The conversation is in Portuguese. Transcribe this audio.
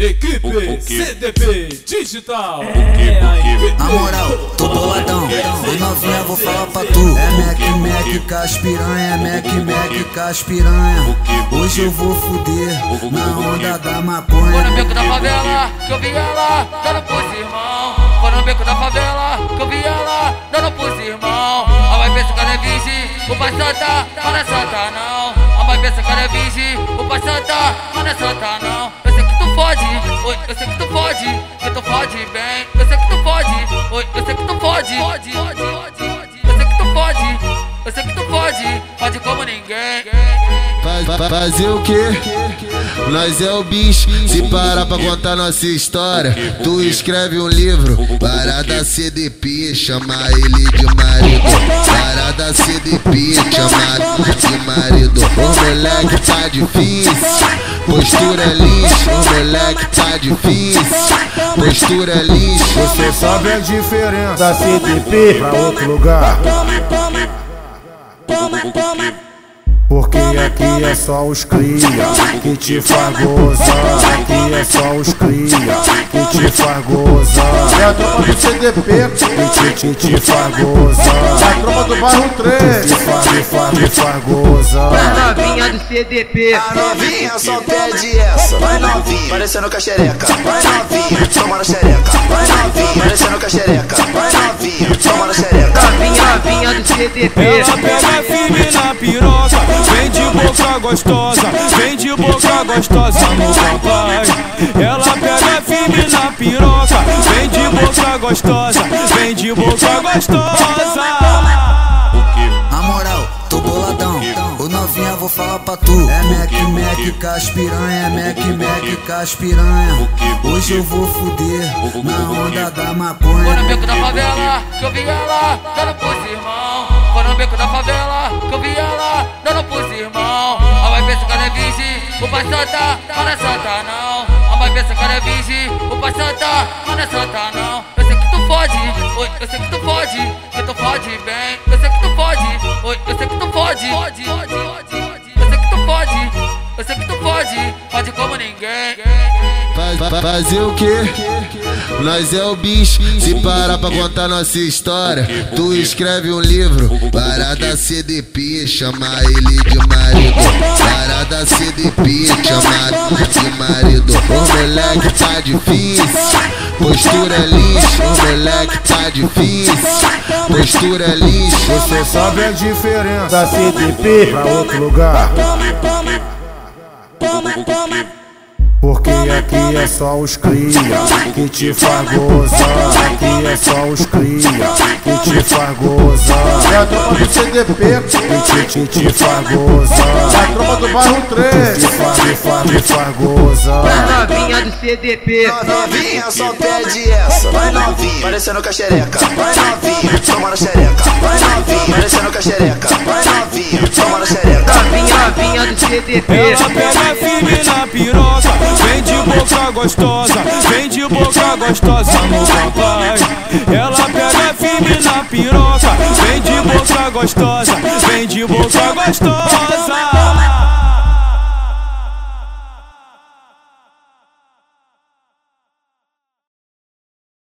Equipe CDP Digital. É, Na moral, tô boladão. Oi novinha, vou falar pra tu. É Mac Mac com as piranha, é Mac Mac com as piranha. Hoje eu vou fuder na onda da maconha. Foi no beco da favela que eu vi ela dando pros irmão. Foi no beco da favela que eu vi ela dando pros irmão. A mãe pensa que ela é virgem, o pai santa, mas não é santa não. A mãe pensa que ela é virgem, o pai santa, mas não é santa não. Fazer o quê? Nós é o bicho, se parar pra contar nossa história Tu escreve um livro, parada CDP Chama ele de marido. Parada CDP, chama de marido. O moleque tá difícil. Postura lixo, o moleque tá difícil. Postura lixo. Você sabe a diferença da CDP pra outro lugar porque aqui é só os cria que te faz gozar. Aqui é só os cria que te faz gozar. É a tropa do CDP que te, te, te faz gozar. É a tropa do bairro 3 Te faz, te faz, te faz gozar. A novinha do CDP. A novinha só pede essa. Vai novinha, parecendo com a xereca. Vai novinha, toma na xereca. Vai novinha, parecendo com a xereca. Vai novinha, toma na xereca. Novinha, novinha do CDP. Ela pega firme na piroca. Vem de boca gostosa, vem de boca gostosa no papai. Ela pega firme na piroca. Vem de boca gostosa, vem de boca gostosa. Na moral, tô boladão. Ô novinha, vou falar pra tu. É Mac Mac com as piranha, é Mac Mac com as piranha. Hoje eu vou fuder na onda da Foi no maconha. beco da favela que eu vi ela dando pros irmão. Foi no beco da favela santa, mas não é santa não. A mãe pensa que ela é virgem, o pai santa, mas não é santa não. Eu sei que tu fode, oi, eu sei que tu fode, que tu fode bem. Eu sei que tu fode, oi, eu sei que tu fode, fode, fode, fode. Eu sei que tu fode, eu sei que tu fode, fode como ninguém. Fa- Fazer o quê? Nós é o bicho, se parar pra contar nossa história Tu escreve um livro, parada CDP Chama ele de marido. Parada CDP, chama de marido. O moleque tá difícil Postura lixo, o moleque tá difícil. Postura lixo Você sabe a diferença. Da CDP pra outro lugar porque aqui é só os cria que te faz gozar. Aqui é só os cria que te faz É gozar. a tropa do CDP Que te, te, te faz gozar. É a tropa do bairro 3 Te faz, te faz, te faz gozar. Novinha do CDP. A novinha só pede essa. Vai novinha, parecendo com a xereca. Vai novinha, toma na xereca. Vai novinha, parecendo com a xereca. Vai novinha, toma na xereca. Novinha, novinha do CDP. Ela pega firme na piroca. Gostosa, vem de boca gostosa. Ela pega firme na piroca. Vem de boca gostosa, vem de boca gostosa.